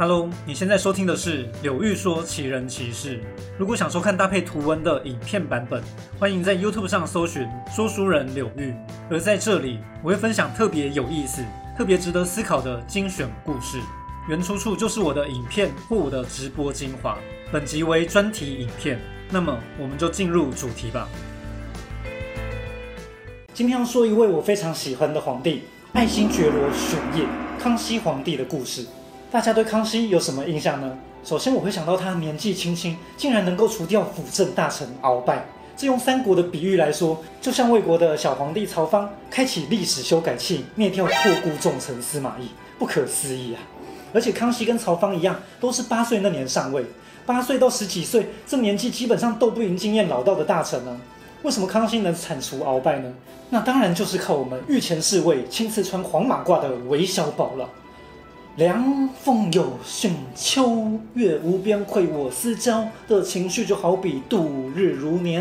Hello，你现在收听的是柳玉说奇人奇事。如果想收看搭配图文的影片版本，欢迎在 YouTube 上搜寻说书人柳玉。而在这里，我会分享特别有意思、特别值得思考的精选故事，原出处就是我的影片或我的直播精华。本集为专题影片，那么我们就进入主题吧。今天要说一位我非常喜欢的皇帝——爱新觉罗玄烨，康熙皇帝的故事。大家对康熙有什么印象呢？首先我会想到他年纪轻轻，竟然能够除掉辅政大臣鳌拜。这用三国的比喻来说，就像魏国的小皇帝曹芳开启历史修改器，灭掉托孤重臣司马懿，不可思议啊！而且康熙跟曹芳一样，都是八岁那年上位，八岁到十几岁这年纪基本上斗不赢经验老道的大臣呢。为什么康熙能铲除鳌拜呢？那当然就是靠我们御前侍卫亲自穿黄马褂的韦小宝了。凉风有讯，秋月无边，亏我思交的情绪就好比度日如年。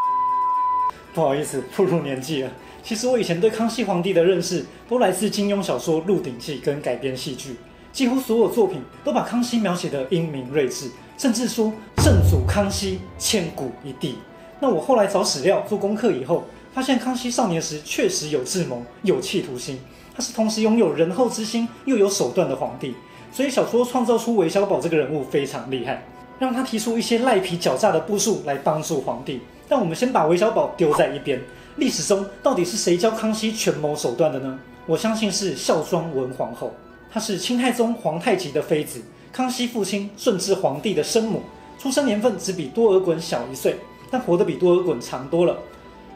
不好意思，步入年纪了。其实我以前对康熙皇帝的认识都来自金庸小说《鹿鼎记》跟改编戏剧，几乎所有作品都把康熙描写的英明睿智，甚至说圣祖康熙千古一帝。那我后来找史料做功课以后，发现康熙少年时确实有智谋、有企图心，他是同时拥有仁厚之心又有手段的皇帝。所以小说创造出韦小宝这个人物非常厉害，让他提出一些赖皮狡诈的部署来帮助皇帝。但我们先把韦小宝丢在一边，历史中到底是谁教康熙权谋手段的呢？我相信是孝庄文皇后，她是清太宗皇太极的妃子，康熙父亲顺治皇帝的生母，出生年份只比多尔衮小一岁，但活得比多尔衮长多了。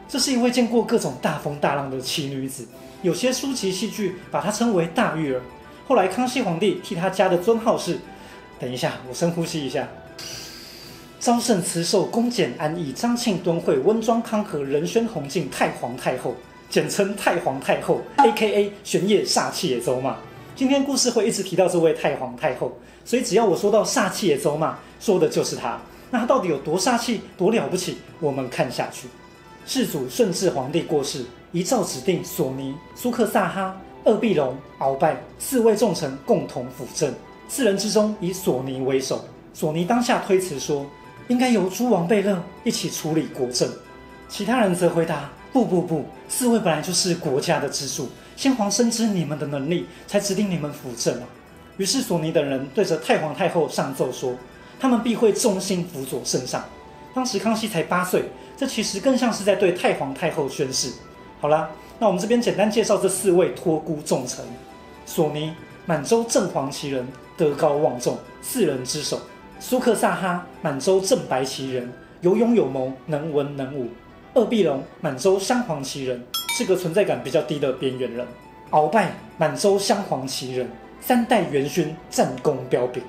这是一位见过各种大风大浪的奇女子，有些书籍戏剧把她称为大玉儿。后来，康熙皇帝替他加的尊号是……等一下，我深呼吸一下。昭圣慈寿恭俭安逸，张庆敦惠温庄康和仁宣弘敬太皇太后，简称太皇太后，A.K.A. 玄烨煞气也走马。今天故事会一直提到这位太皇太后，所以只要我说到煞气也走马，说的就是她。那她到底有多煞气，多了不起？我们看下去。世祖顺治皇帝过世，遗诏指定索尼、苏克萨哈。二必隆、鳌拜四位重臣共同辅政，四人之中以索尼为首。索尼当下推辞说，应该由诸王贝勒一起处理国政。其他人则回答，不不不，四位本来就是国家的支柱，先皇深知你们的能力，才指定你们辅政啊。于是索尼等人对着太皇太后上奏说，他们必会忠心辅佐圣上。当时康熙才八岁，这其实更像是在对太皇太后宣誓。好啦。那我们这边简单介绍这四位托孤重臣：索尼，满洲正黄旗人，德高望重，四人之首；苏克萨哈，满洲正白旗人，有勇有谋，能文能武；鄂必龙，满洲镶黄旗人，是个存在感比较低的边缘人；鳌拜，满洲镶黄旗人，三代元勋，战功彪炳。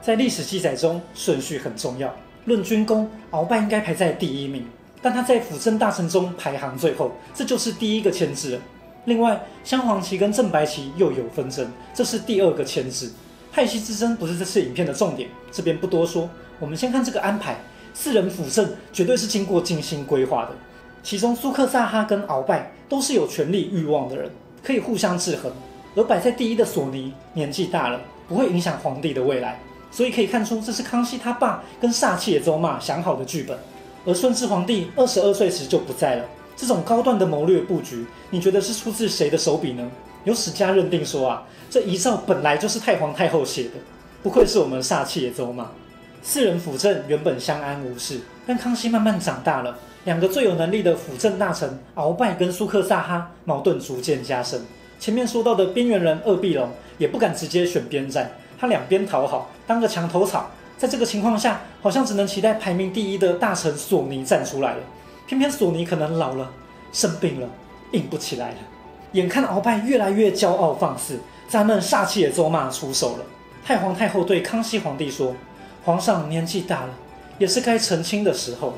在历史记载中，顺序很重要。论军功，鳌拜应该排在第一名。但他在辅政大臣中排行最后，这就是第一个牵制。另外，镶黄旗跟正白旗又有纷争，这是第二个牵制。派系之争不是这次影片的重点，这边不多说。我们先看这个安排，四人辅政绝对是经过精心规划的。其中苏克萨哈跟鳌拜都是有权力欲望的人，可以互相制衡。而摆在第一的索尼年纪大了，不会影响皇帝的未来，所以可以看出这是康熙他爸跟煞气也周骂想好的剧本。而顺治皇帝二十二岁时就不在了。这种高段的谋略布局，你觉得是出自谁的手笔呢？有史家认定说啊，这遗诏本来就是太皇太后写的。不愧是我们煞气也走马。四人辅政原本相安无事，但康熙慢慢长大了，两个最有能力的辅政大臣鳌拜跟苏克萨哈矛盾逐渐加深。前面说到的边缘人二必龙也不敢直接选边站，他两边讨好，当个墙头草。在这个情况下，好像只能期待排名第一的大臣索尼站出来了。偏偏索尼可能老了，生病了，硬不起来了。眼看鳌拜越来越骄傲放肆，咱们煞气也咒骂出手了。太皇太后对康熙皇帝说：“皇上年纪大了，也是该成亲的时候了。”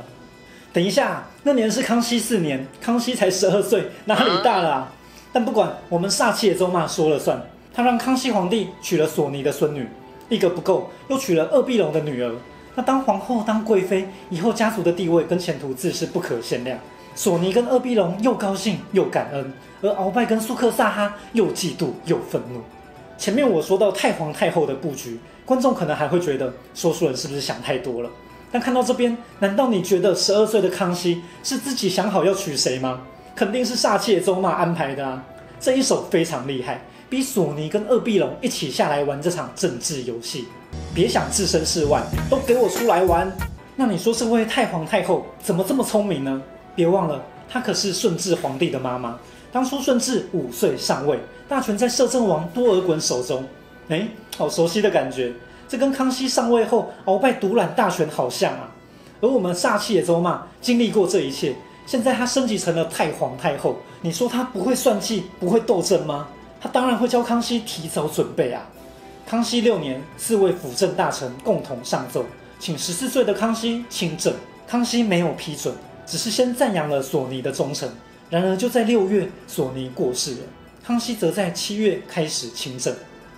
等一下，那年是康熙四年，康熙才十二岁，哪里大了？啊？但不管，我们煞气也咒骂说了算。他让康熙皇帝娶了索尼的孙女。一个不够，又娶了二壁龙的女儿。那当皇后、当贵妃，以后家族的地位跟前途自是不可限量。索尼跟二壁龙又高兴又感恩，而鳌拜跟苏克萨哈又嫉妒又愤怒。前面我说到太皇太后的布局，观众可能还会觉得说书人是不是想太多了？但看到这边，难道你觉得十二岁的康熙是自己想好要娶谁吗？肯定是煞气野州嘛安排的啊！这一手非常厉害，逼索尼跟二壁龙一起下来玩这场政治游戏。别想置身事外，都给我出来玩！那你说这位太皇太后怎么这么聪明呢？别忘了，她可是顺治皇帝的妈妈。当初顺治五岁上位，大权在摄政王多尔衮手中。哎，好熟悉的感觉，这跟康熙上位后鳌拜独揽大权好像啊。而我们煞气野州嘛，经历过这一切，现在他升级成了太皇太后，你说他不会算计，不会斗争吗？他当然会教康熙提早准备啊。康熙六年，四位辅政大臣共同上奏，请十四岁的康熙亲政。康熙没有批准，只是先赞扬了索尼的忠诚。然而就在六月，索尼过世了，康熙则在七月开始亲政。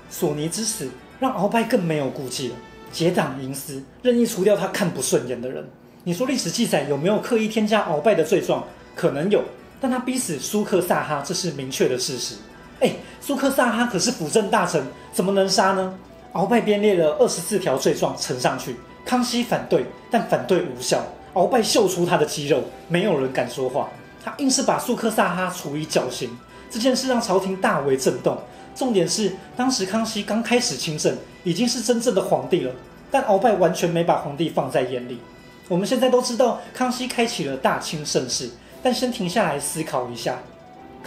索尼之死让鳌拜更没有顾忌了，结党营私，任意除掉他看不顺眼的人。你说历史记载有没有刻意添加鳌拜的罪状？可能有，但他逼死苏克萨哈，这是明确的事实。哎，苏克萨哈可是辅政大臣，怎么能杀呢？鳌拜编列了二十四条罪状呈上去，康熙反对，但反对无效。鳌拜秀出他的肌肉，没有人敢说话。他硬是把苏克萨哈处以绞刑，这件事让朝廷大为震动。重点是，当时康熙刚开始亲政，已经是真正的皇帝了，但鳌拜完全没把皇帝放在眼里。我们现在都知道，康熙开启了大清盛世，但先停下来思考一下，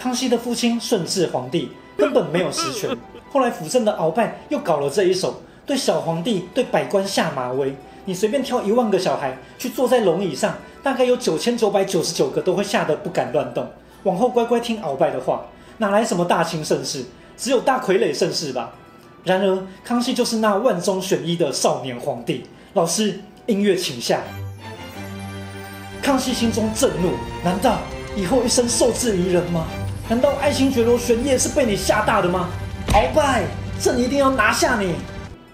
康熙的父亲顺治皇帝根本没有实权，后来辅政的鳌拜又搞了这一手，对小皇帝、对百官下马威。你随便挑一万个小孩去坐在龙椅上，大概有九千九百九十九个都会吓得不敢乱动，往后乖乖听鳌拜的话，哪来什么大清盛世？只有大傀儡盛世吧。然而，康熙就是那万中选一的少年皇帝。老师，音乐请下。康熙心中震怒，难道以后一生受制于人吗？难道爱新觉罗玄烨是被你吓大的吗？鳌拜，朕一定要拿下你！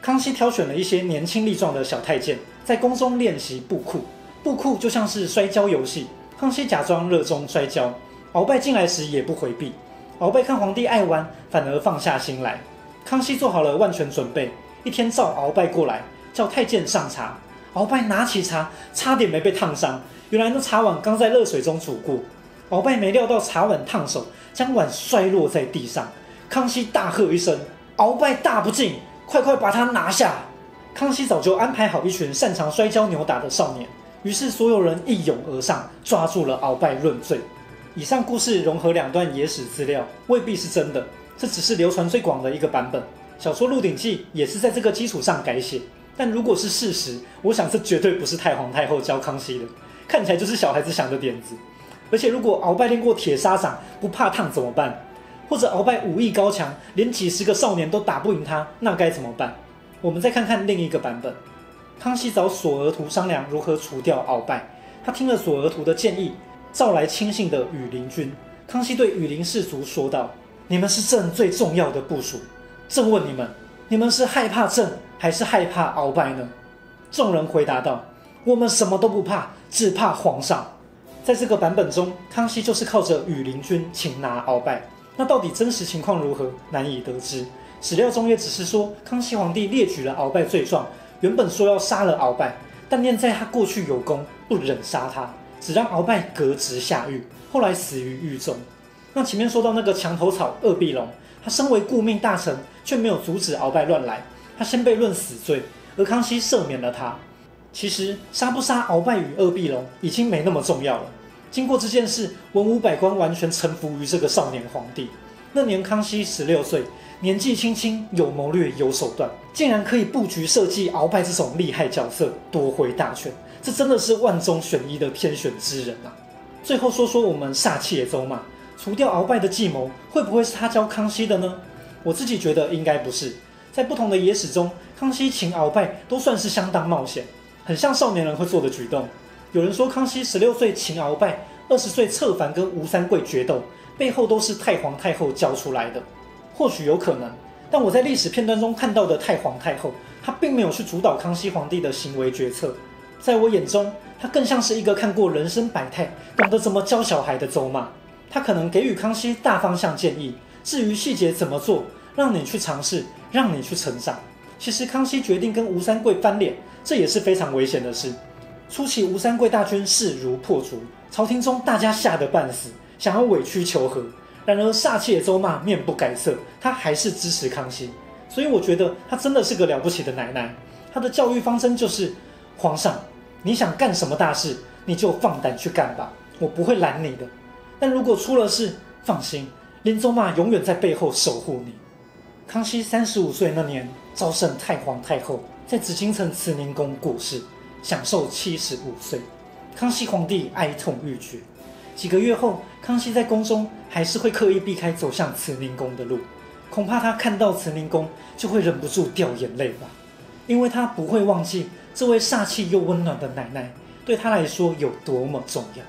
康熙挑选了一些年轻力壮的小太监，在宫中练习布库。布库就像是摔跤游戏，康熙假装热衷摔跤，鳌拜进来时也不回避。鳌拜看皇帝爱玩，反而放下心来。康熙做好了万全准备，一天召鳌拜过来，叫太监上茶。鳌拜拿起茶，差点没被烫伤。原来那茶碗刚在热水中煮过。鳌拜没料到茶碗烫手，将碗摔落在地上。康熙大喝一声：“鳌拜大不敬，快快把他拿下！”康熙早就安排好一群擅长摔跤扭打的少年，于是所有人一涌而上，抓住了鳌拜论罪。以上故事融合两段野史资料，未必是真的，这只是流传最广的一个版本。小说《鹿鼎记》也是在这个基础上改写。但如果是事实，我想这绝对不是太皇太后教康熙的，看起来就是小孩子想的点子。而且如果鳌拜练过铁砂掌，不怕烫怎么办？或者鳌拜武艺高强，连几十个少年都打不赢他，那该怎么办？我们再看看另一个版本。康熙找索额图商量如何除掉鳌拜，他听了索额图的建议。召来亲信的羽林军，康熙对羽林士卒说道：“你们是朕最重要的部署，朕问你们，你们是害怕朕还是害怕鳌拜呢？”众人回答道：“我们什么都不怕，只怕皇上。”在这个版本中，康熙就是靠着羽林军擒拿鳌拜。那到底真实情况如何，难以得知。史料中也只是说，康熙皇帝列举了鳌拜罪状，原本说要杀了鳌拜，但念在他过去有功，不忍杀他。只让鳌拜革职下狱，后来死于狱中。那前面说到那个墙头草鄂必龙，他身为顾命大臣，却没有阻止鳌拜乱来，他先被论死罪，而康熙赦免了他。其实杀不杀鳌拜与二壁龙已经没那么重要了。经过这件事，文武百官完全臣服于这个少年皇帝。那年康熙十六岁，年纪轻轻，有谋略，有手段，竟然可以布局设计鳌拜这种厉害角色，夺回大权。这真的是万中选一的天选之人啊！最后说说我们煞气野州嘛，除掉鳌拜的计谋，会不会是他教康熙的呢？我自己觉得应该不是。在不同的野史中，康熙擒鳌拜都算是相当冒险，很像少年人会做的举动。有人说康熙十六岁擒鳌拜，二十岁策反跟吴三桂决斗，背后都是太皇太后教出来的。或许有可能，但我在历史片段中看到的太皇太后，她并没有去主导康熙皇帝的行为决策。在我眼中，她更像是一个看过人生百态、懂得怎么教小孩的走马。她可能给予康熙大方向建议，至于细节怎么做，让你去尝试，让你去成长。其实康熙决定跟吴三桂翻脸，这也是非常危险的事。初期吴三桂大军势如破竹，朝廷中大家吓得半死，想要委曲求和。然而煞气的周骂面不改色，他还是支持康熙。所以我觉得他真的是个了不起的奶奶。他的教育方针就是：皇上，你想干什么大事，你就放胆去干吧，我不会拦你的。但如果出了事，放心，林周骂永远在背后守护你。康熙三十五岁那年，昭圣太皇太后在紫禁城慈宁宫过世，享寿七十五岁。康熙皇帝哀痛欲绝。几个月后，康熙在宫中还是会刻意避开走向慈宁宫的路，恐怕他看到慈宁宫就会忍不住掉眼泪吧，因为他不会忘记这位煞气又温暖的奶奶对他来说有多么重要。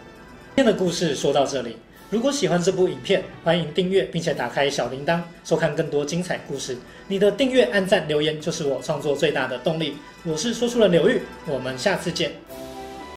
今天的故事说到这里。如果喜欢这部影片，欢迎订阅并且打开小铃铛，收看更多精彩故事。你的订阅、按赞、留言就是我创作最大的动力。我是说书人刘玉，我们下次见。